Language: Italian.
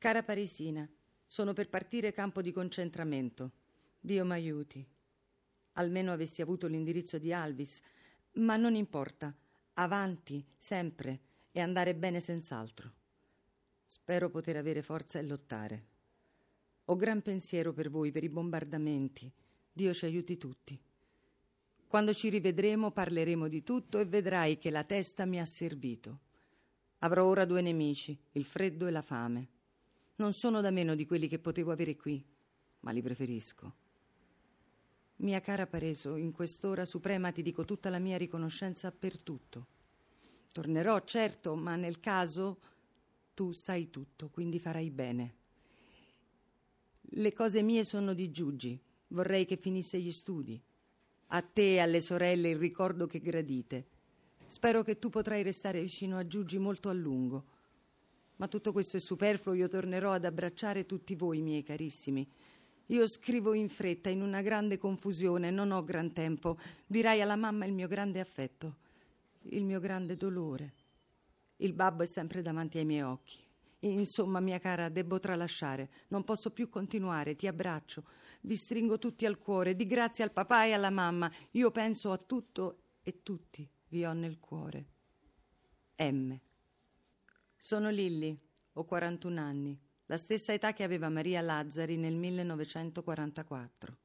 Cara Parisina, sono per partire campo di concentramento. Dio m'aiuti. Almeno avessi avuto l'indirizzo di Alvis, ma non importa. Avanti, sempre, e andare bene senz'altro. Spero poter avere forza e lottare. Ho gran pensiero per voi, per i bombardamenti. Dio ci aiuti tutti. Quando ci rivedremo parleremo di tutto e vedrai che la testa mi ha servito. Avrò ora due nemici, il freddo e la fame. Non sono da meno di quelli che potevo avere qui, ma li preferisco. Mia cara Pareso, in quest'ora suprema ti dico tutta la mia riconoscenza per tutto. Tornerò, certo, ma nel caso tu sai tutto, quindi farai bene. Le cose mie sono di Giuggi. Vorrei che finisse gli studi. A te e alle sorelle il ricordo che gradite. Spero che tu potrai restare vicino a Giuggi molto a lungo. Ma tutto questo è superfluo, io tornerò ad abbracciare tutti voi, miei carissimi. Io scrivo in fretta, in una grande confusione, non ho gran tempo. Dirai alla mamma il mio grande affetto, il mio grande dolore. Il babbo è sempre davanti ai miei occhi. Insomma, mia cara, debbo tralasciare. Non posso più continuare. Ti abbraccio. Vi stringo tutti al cuore. Di grazie al papà e alla mamma. Io penso a tutto e tutti vi ho nel cuore. M. Sono Lilli. Ho 41 anni. La stessa età che aveva Maria Lazzari nel 1944.